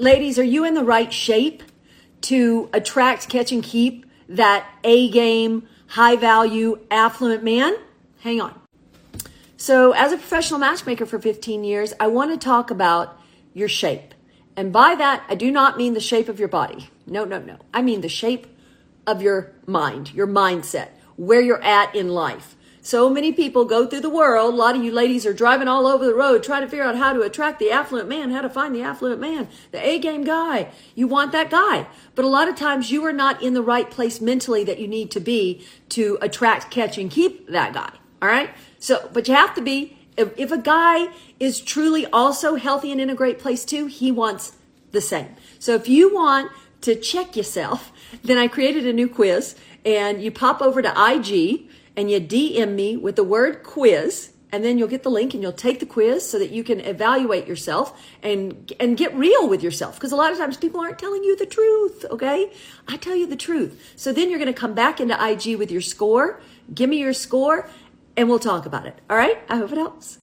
ladies, are you in the right shape to attract, catch, and keep that A game, high value, affluent man? Hang on. So, as a professional matchmaker for 15 years, I want to talk about your shape. And by that, I do not mean the shape of your body. No, no, no. I mean the shape of your mind, your mindset, where you're at in life. So many people go through the world. A lot of you ladies are driving all over the road trying to figure out how to attract the affluent man, how to find the affluent man, the A game guy. You want that guy. But a lot of times you are not in the right place mentally that you need to be to attract, catch, and keep that guy. All right. So, but you have to be. If, if a guy is truly also healthy and in a great place too, he wants the same. So if you want to check yourself, then I created a new quiz and you pop over to IG and you DM me with the word quiz and then you'll get the link and you'll take the quiz so that you can evaluate yourself and and get real with yourself. Because a lot of times people aren't telling you the truth okay? I tell you the truth. So then you're going to come back into ig with your score. Give me your score and we'll talk about it. All right? I hope it helps